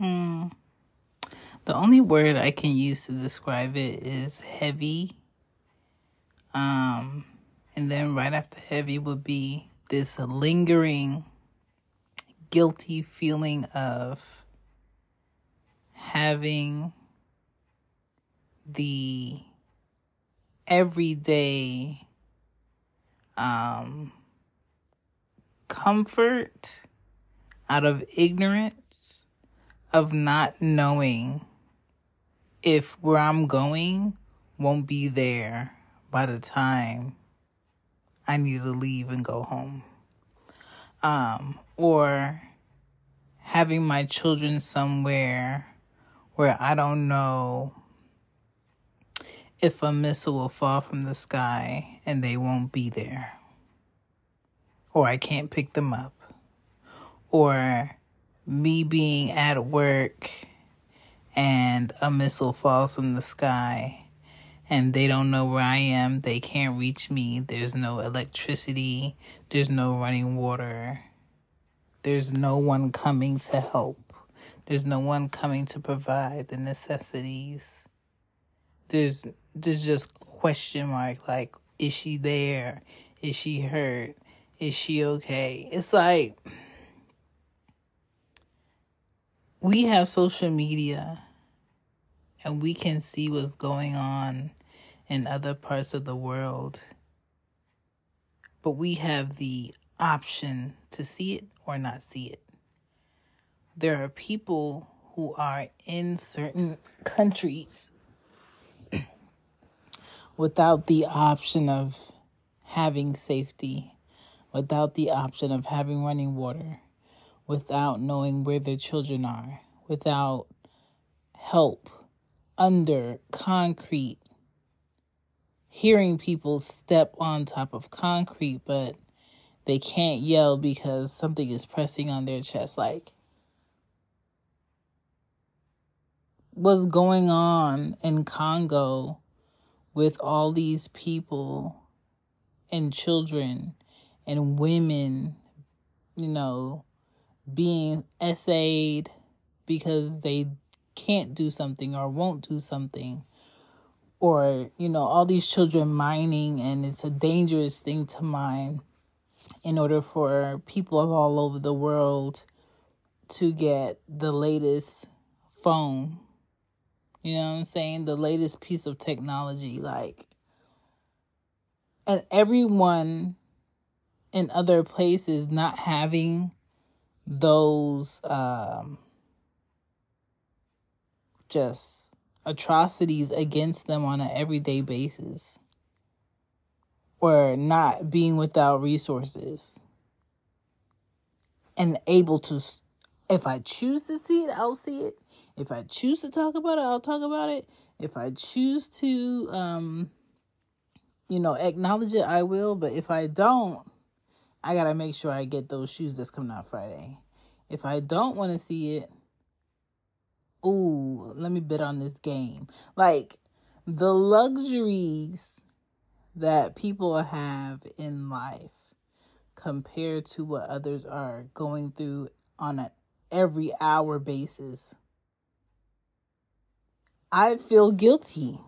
Mm. The only word I can use to describe it is heavy. Um, and then right after heavy would be this lingering, guilty feeling of having the everyday um, comfort out of ignorance of not knowing if where I'm going won't be there by the time I need to leave and go home. Um, or having my children somewhere where I don't know if a missile will fall from the sky and they won't be there. Or I can't pick them up. Or me being at work and a missile falls from the sky and they don't know where I am, they can't reach me, there's no electricity, there's no running water, there's no one coming to help, there's no one coming to provide the necessities. There's there's just question mark like is she there? Is she hurt? Is she okay? It's like we have social media and we can see what's going on in other parts of the world. But we have the option to see it or not see it. There are people who are in certain countries without the option of having safety, without the option of having running water, without knowing where their children are, without help under concrete, hearing people step on top of concrete, but they can't yell because something is pressing on their chest. Like, what's going on in Congo with all these people and children and women, you know, being essayed because they can't do something or won't do something or you know all these children mining and it's a dangerous thing to mine in order for people of all over the world to get the latest phone you know what i'm saying? The latest piece of technology like and everyone in other places not having those um just atrocities against them on an everyday basis or not being without resources and able to if i choose to see it i'll see it if i choose to talk about it i'll talk about it if i choose to um you know acknowledge it i will but if i don't i gotta make sure i get those shoes that's coming out friday if i don't want to see it ooh, let me bet on this game. Like the luxuries that people have in life compared to what others are going through on an every hour basis. I feel guilty.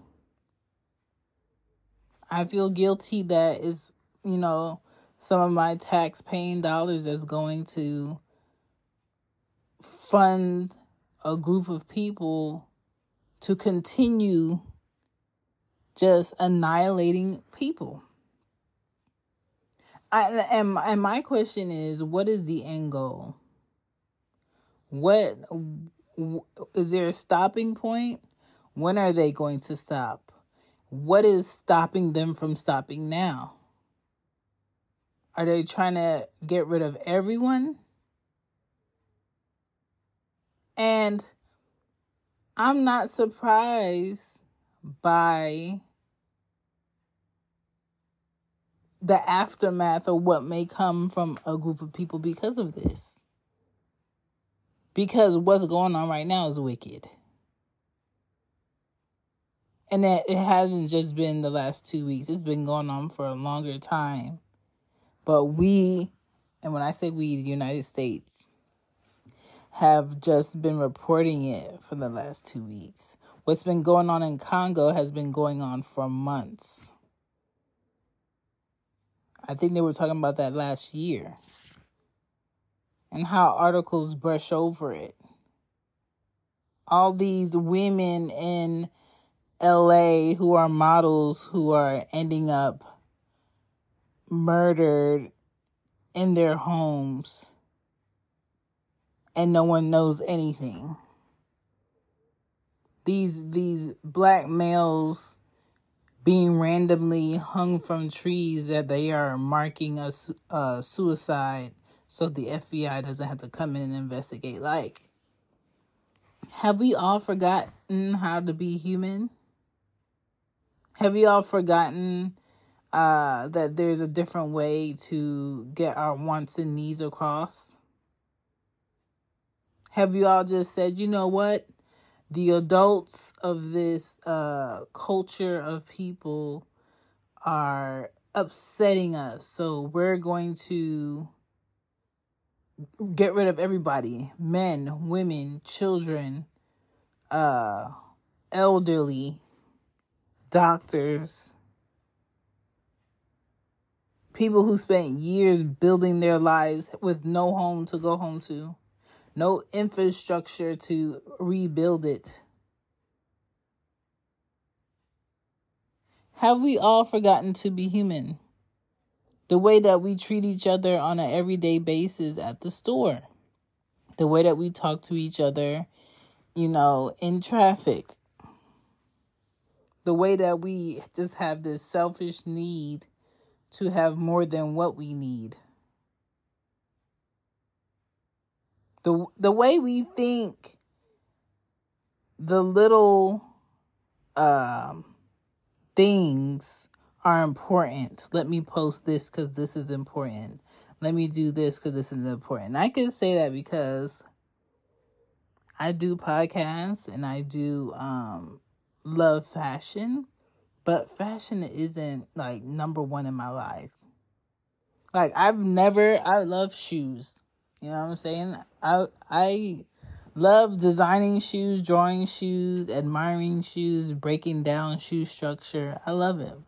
I feel guilty that is, you know, some of my tax paying dollars is going to fund a group of people to continue just annihilating people. I, and, and my question is what is the end goal? What is there a stopping point? When are they going to stop? What is stopping them from stopping now? Are they trying to get rid of everyone? And I'm not surprised by the aftermath of what may come from a group of people because of this. Because what's going on right now is wicked. And that it hasn't just been the last two weeks, it's been going on for a longer time. But we, and when I say we, the United States, have just been reporting it for the last two weeks. What's been going on in Congo has been going on for months. I think they were talking about that last year. And how articles brush over it. All these women in LA who are models who are ending up murdered in their homes and no one knows anything. These these black males being randomly hung from trees that they are marking a, suicide so the FBI doesn't have to come in and investigate. Like, have we all forgotten how to be human? Have you all forgotten uh, that there's a different way to get our wants and needs across? Have you all just said, you know what? The adults of this uh, culture of people are upsetting us, so we're going to get rid of everybody men, women, children, uh, elderly, doctors people who spent years building their lives with no home to go home to, no infrastructure to rebuild it. Have we all forgotten to be human? The way that we treat each other on an everyday basis at the store, the way that we talk to each other, you know, in traffic, the way that we just have this selfish need to have more than what we need. The the way we think the little um things are important. Let me post this cuz this is important. Let me do this cuz this is important. I can say that because I do podcasts and I do um love fashion but fashion isn't like number one in my life. Like I've never I love shoes. You know what I'm saying? I I love designing shoes, drawing shoes, admiring shoes, breaking down shoe structure. I love it.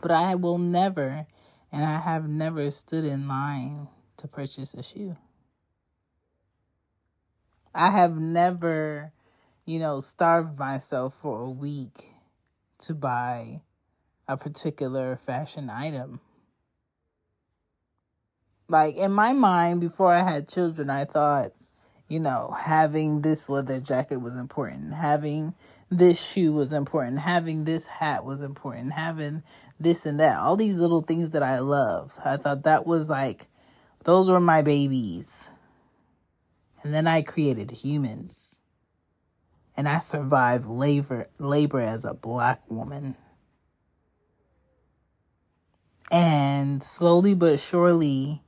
But I will never and I have never stood in line to purchase a shoe. I have never, you know, starved myself for a week to buy a particular fashion item. Like in my mind, before I had children, I thought, you know, having this leather jacket was important, having this shoe was important, having this hat was important, having this and that, all these little things that I loved. I thought that was like, those were my babies. And then I created humans and I survived labor labor as a black woman. And slowly but surely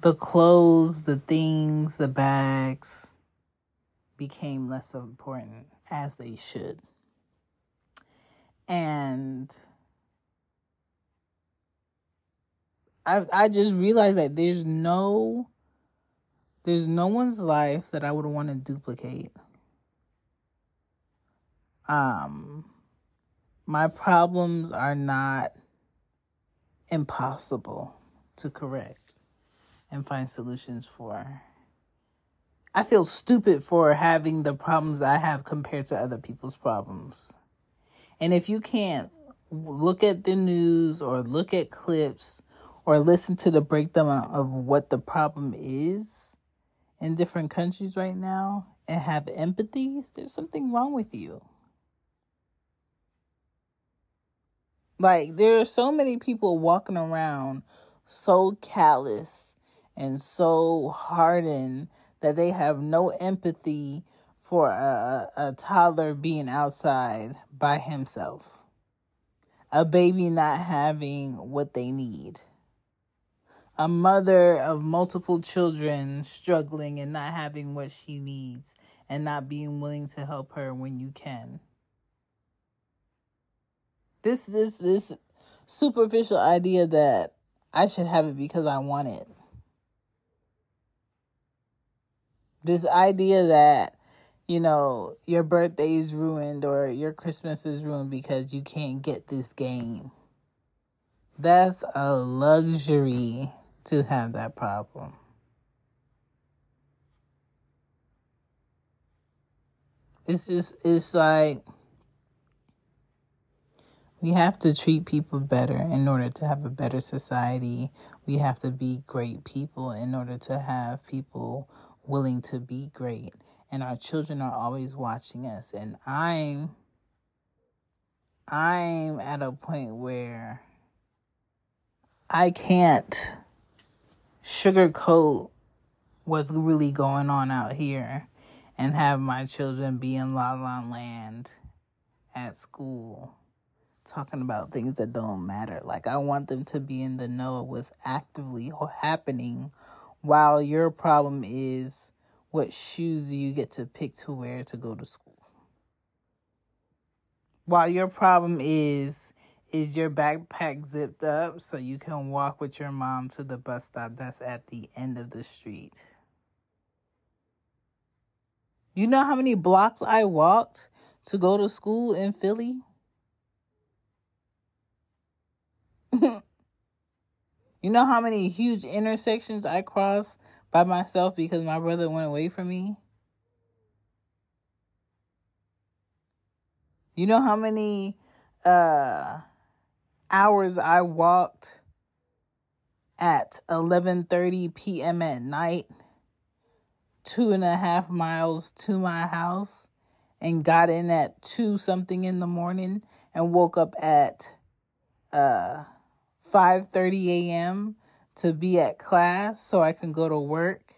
the clothes, the things, the bags became less important as they should. And I I just realized that there's no there's no one's life that I would want to duplicate. Um, my problems are not impossible to correct and find solutions for. I feel stupid for having the problems I have compared to other people's problems. And if you can't look at the news or look at clips or listen to the breakdown of what the problem is, in different countries right now and have empathy, there's something wrong with you. Like there are so many people walking around so callous and so hardened that they have no empathy for a, a, toddler being outside by himself, a baby not having what they need, a mother of multiple children struggling and not having what she needs and not being willing to help her when you can. This this this superficial idea that I should have it because I want it. This idea that you know, your birthday is ruined or your Christmas is ruined because you can't get this game. That's a luxury to have that problem. It's just, it's like, we have to treat people better in order to have a better society. We have to be great people in order to have people willing to be great and our children are always watching us and i'm i'm at a point where i can't sugarcoat what's really going on out here and have my children be in la la land at school talking about things that don't matter like i want them to be in the know of what's actively happening while your problem is what shoes you get to pick to wear to go to school? While your problem is is your backpack zipped up so you can walk with your mom to the bus stop that's at the end of the street. You know how many blocks I walked to go to school in Philly? you know how many huge intersections I crossed by myself because my brother went away from me? You know how many uh, hours I walked at 11:30 p.m. at night, two and a half miles to my house, and got in at two something in the morning, and woke up at uh 5:30 a.m to be at class so I can go to work.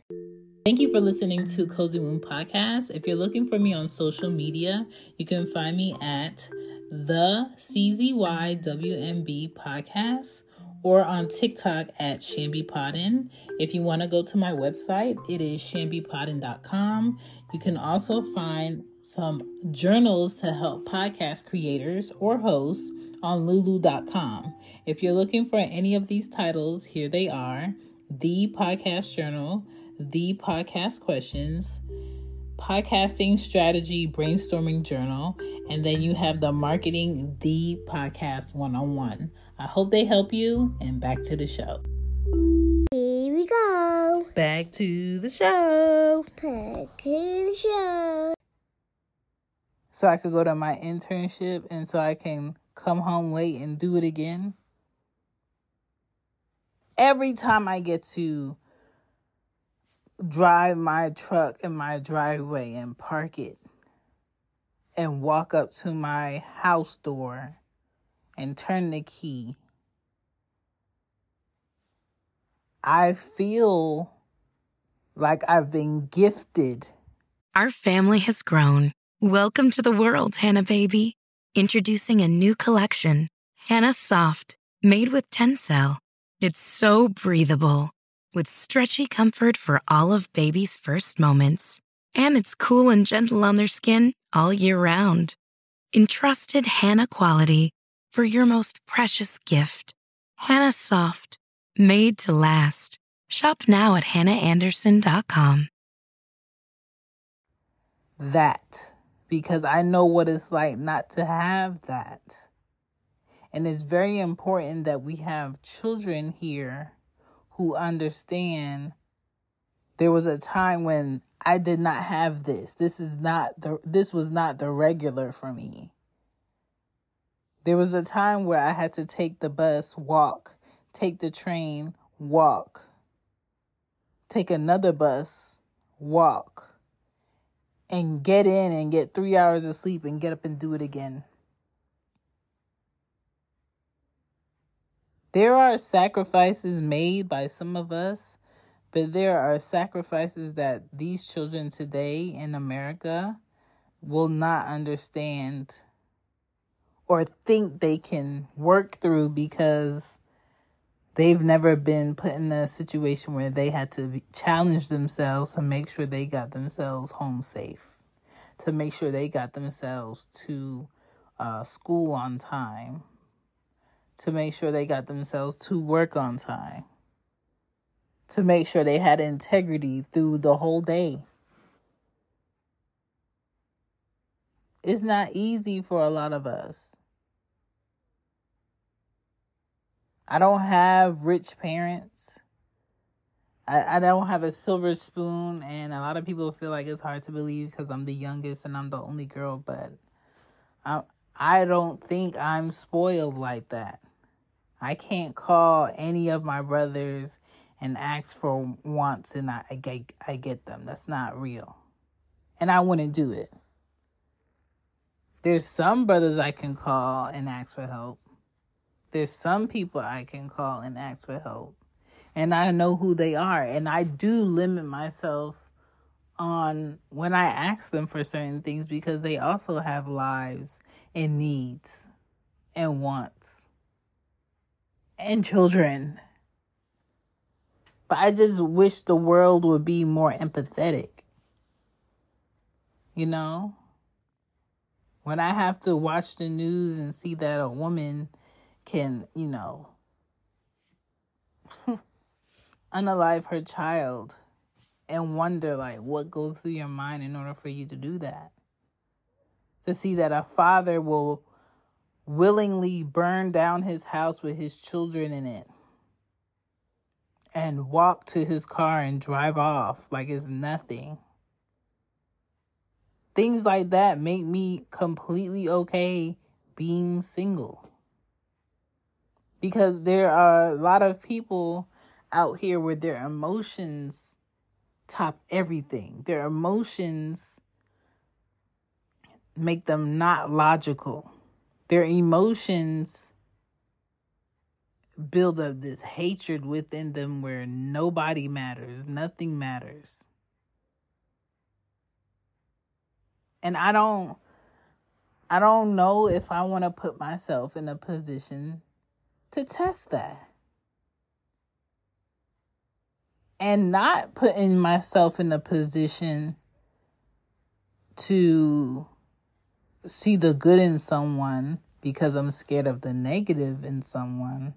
Thank you for listening to Cozy Womb Podcast. If you're looking for me on social media, you can find me at the CZYWMB Podcast or on TikTok at Shambi Podden. If you want to go to my website, it is shambipodden.com. You can also find some journals to help podcast creators or hosts on lulu.com. If you're looking for any of these titles, here they are The Podcast Journal, The Podcast Questions, Podcasting Strategy Brainstorming Journal, and then you have the Marketing The Podcast One on One. I hope they help you, and back to the show. Here we go. Back to the show. Back to the show. So I could go to my internship and so I can come home late and do it again. Every time I get to drive my truck in my driveway and park it and walk up to my house door and turn the key, I feel like I've been gifted. Our family has grown. Welcome to the world, Hanna Baby. Introducing a new collection, Hanna Soft, made with Tencel. It's so breathable, with stretchy comfort for all of baby's first moments. And it's cool and gentle on their skin all year round. Entrusted Hanna quality for your most precious gift. Hanna Soft, made to last. Shop now at hannaandersson.com. That because I know what it's like not to have that. And it's very important that we have children here who understand there was a time when I did not have this. This is not the this was not the regular for me. There was a time where I had to take the bus, walk, take the train, walk, take another bus, walk and get in and get three hours of sleep and get up and do it again. there are sacrifices made by some of us, but there are sacrifices that these children today in America will not understand or think they can work through because they've never been put in a situation where they had to challenge themselves to make sure they got themselves home safe, to make sure they got themselves to uh, school on time, to make sure they got themselves to work on time, to make sure they had integrity through the whole day. It's not easy for a lot of us. I don't have rich parents. I, I don't have a silver spoon, and a lot of people feel like it's hard to believe because I'm the youngest and I'm the only girl, but I, I don't think I'm spoiled like that. I can't call any of my brothers and ask for wants and I, I, get, I get them. That's not real. And I wouldn't do it. There's some brothers I can call and ask for help. There's some people I can call and ask for help. And I know who they are. And I do limit myself on when I ask them for certain things because they also have lives and needs and wants and children. But I just wish the world would be more empathetic. You know? When I have to watch the news and see that a woman can, you know, unalive her child and wonder like what goes through your mind in order for you to do that. To see that a father will willingly burn down his house with his children in it and walk to his car and drive off like it's nothing. Things like that make me completely okay being single because there are a lot of people out here where their emotions top everything. Their emotions make them not logical. Their emotions build up this hatred within them where nobody matters, nothing matters. And I don't I don't know if I want to put myself in a position to test that. And not putting myself in a position to see the good in someone because I'm scared of the negative in someone.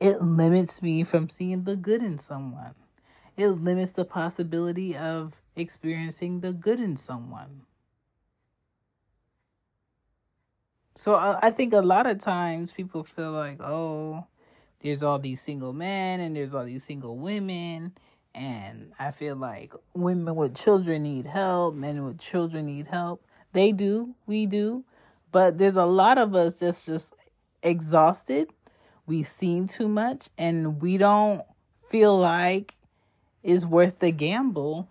It limits me from seeing the good in someone. It limits the possibility of experiencing the good in someone. So I think a lot of times people feel like, oh, there's all these single men and there's all these single women. And I feel like women with children need help, men with children need help. They do, we do. But there's a lot of us that's just exhausted. We've seen too much and we don't feel like it's worth the gamble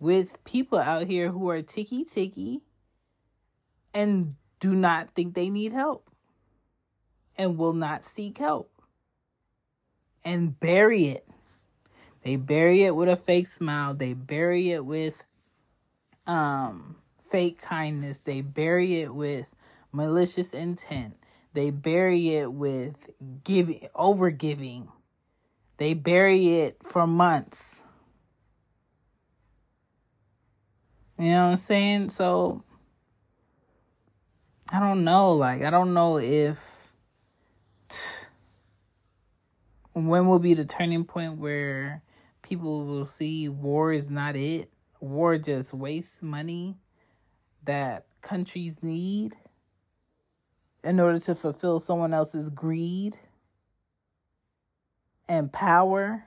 with people out here who are ticky ticky and do not think they need help and will not seek help and bury it. They bury it with a fake smile. They bury it with um fake kindness. They bury it with malicious intent. They bury it with giving over giving. They bury it for months. You know what I'm saying? So I don't know. Like, I don't know if when will be the turning point where people will see war is not it. War just wastes money that countries need in order to fulfill someone else's greed and power.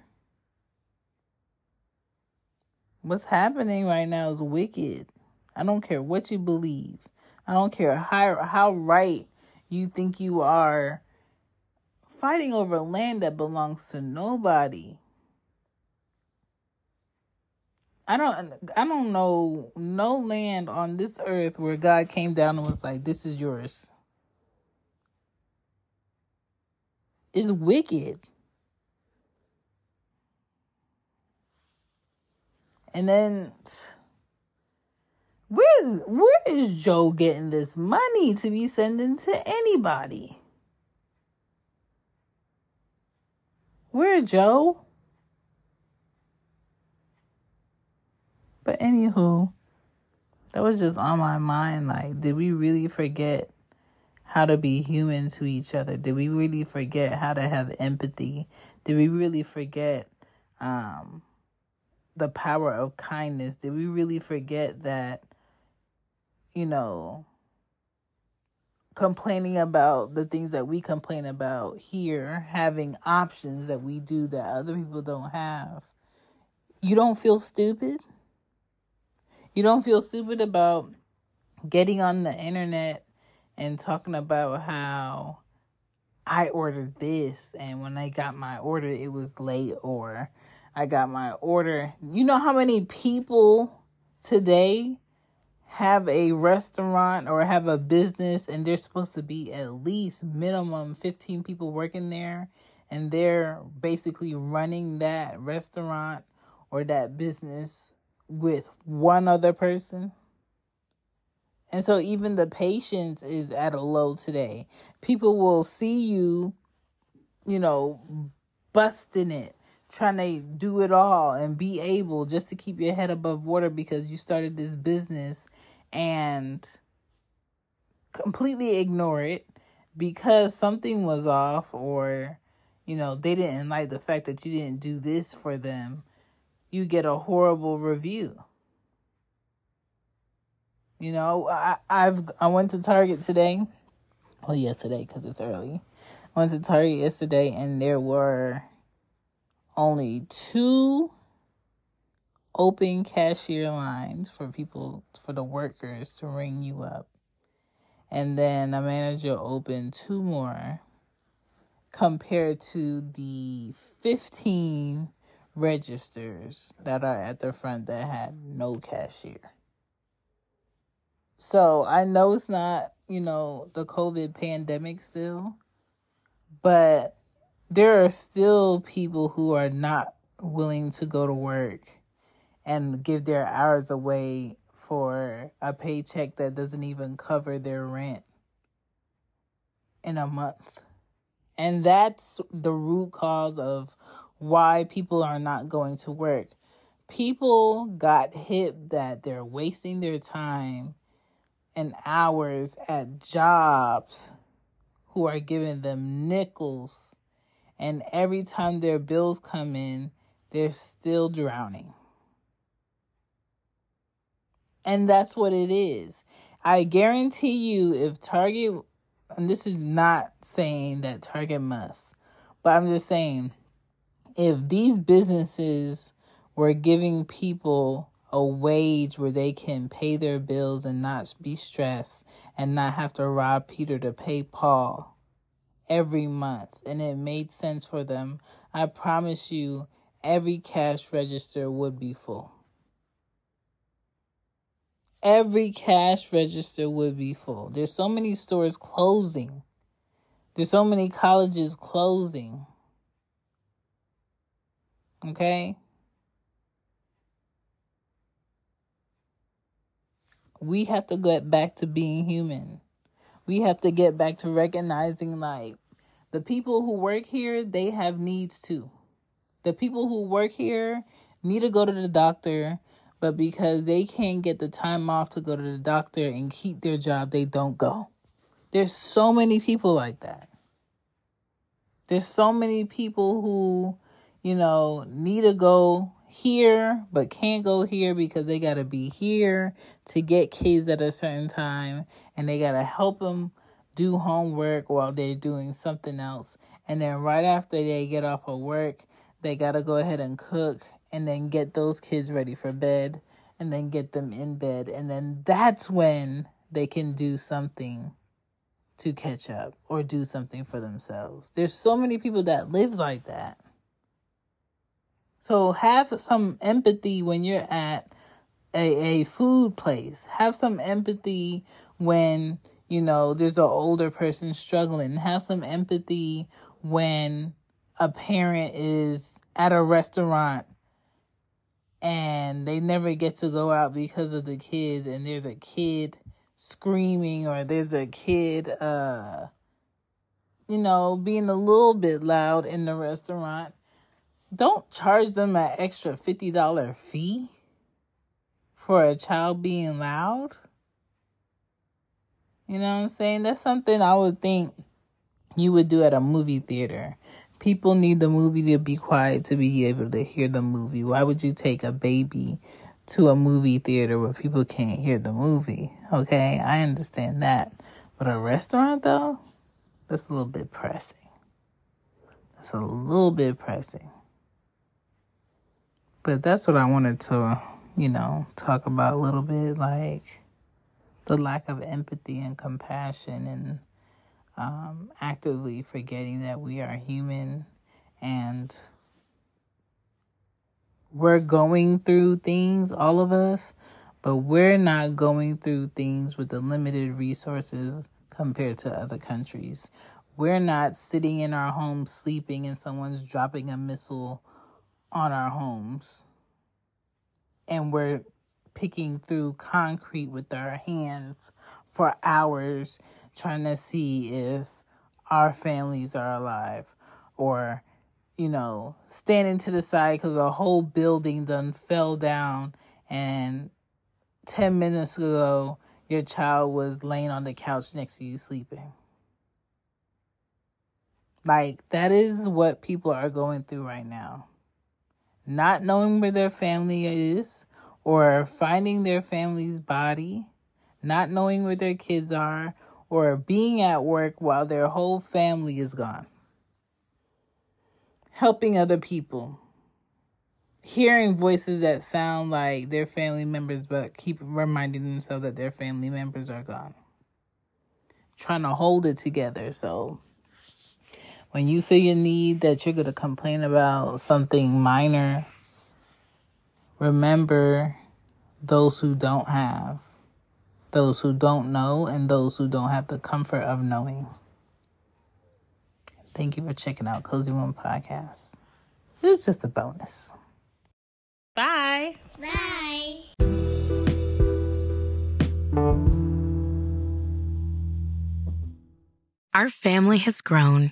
What's happening right now is wicked. I don't care what you believe. I don't care how how right you think you are fighting over land that belongs to nobody. I don't I don't know no land on this earth where God came down and was like this is yours. Is wicked. And then where's where is Joe getting this money to be sending to anybody? Where Joe? But anywho, that was just on my mind. Like, did we really forget how to be human to each other? Did we really forget how to have empathy? Did we really forget um, the power of kindness? Did we really forget that, you know, complaining about the things that we complain about here, having options that we do that other people don't have? You don't feel stupid? You don't feel stupid about getting on the internet and talking about how I ordered this and when I got my order it was late or I got my order. You know how many people today have a restaurant or have a business and they're supposed to be at least minimum 15 people working there and they're basically running that restaurant or that business with one other person. And so even the patience is at a low today. People will see you, you know, busting it, trying to do it all and be able just to keep your head above water because you started this business and completely ignore it because something was off or you know they didn't like the fact that you didn't do this for them you get a horrible review. You know, I, I've I went to Target today. Well, yesterday because it's early. I went to Target yesterday and there were only two open cashier lines for people for the workers to ring you up. And then a manager opened two more compared to the 15 registers that are at the front that had no cashier. So I know it's not, you know, the COVID pandemic still, but there are still people who are not willing to go to work and give their hours away for a paycheck that doesn't even cover their rent in a month. And that's the root cause of why people are not going to work. People got hit that they're wasting their time and hours at jobs who are giving them nickels. And every time their bills come in, they're still drowning. And that's what it is. I guarantee you, if Target, and this is not saying that Target must, but I'm just saying, if these businesses were giving people a wage where they can pay their bills and not be stressed and not have to rob Peter to pay Paul every month and it made sense for them, I promise you every cash register would be full. Every cash register would be full. There's so many stores closing. There's so many colleges closing. Okay? We have to get back to being human. We have to get back to recognizing like the people who work here, they have needs too. The people who work here need to go to the doctor, but because they can't get the time off to go to the doctor and keep their job, they don't go. There's so many people like that. There's so many people who you know, need to go here but can't go here because they got to be here to get kids at a certain time and they got to help them do homework while they're doing something else. And then right after they get off of work, they got to go ahead and cook and then get those kids ready for bed and then get them in bed. And then that's when they can do something to catch up or do something for themselves. There's so many people that live like that. So have some empathy when you're at a, a food place. Have some empathy when you know, there's an older person struggling. Have some empathy when a parent is at a restaurant and they never get to go out because of the kids and there's a kid screaming or there's a kid uh you know being a little bit loud in the restaurant don't charge them an extra $50 fee for a child being loud you know what i'm saying that's something i would think you would do at a movie theater People need the movie to be quiet to be able to hear the movie. Why would you take a baby to a movie theater where people can't hear the movie? Okay, I understand that. But a restaurant, though, that's a little bit pressing. That's a little bit pressing. But that's what I wanted to, you know, talk about a little bit like the lack of empathy and compassion and um, actively forgetting that we are human and we're going through things, all of us, but we're not going through things with the limited resources compared to other countries. We're not sitting in our homes sleeping and someone's dropping a missile on our homes. And we're picking through concrete with our hands for hours trying to see if our families are alive or you know standing to the side because a whole building done fell down and 10 minutes ago your child was laying on the couch next to you sleeping like that is what people are going through right now not knowing where their family is or finding their family's body not knowing where their kids are or being at work while their whole family is gone. Helping other people. Hearing voices that sound like their family members, but keep reminding themselves that their family members are gone. Trying to hold it together. So, when you feel your need that you're going to complain about something minor, remember those who don't have those who don't know, and those who don't have the comfort of knowing. Thank you for checking out Cozy Womb Podcast. This is just a bonus. Bye. Bye. Our family has grown.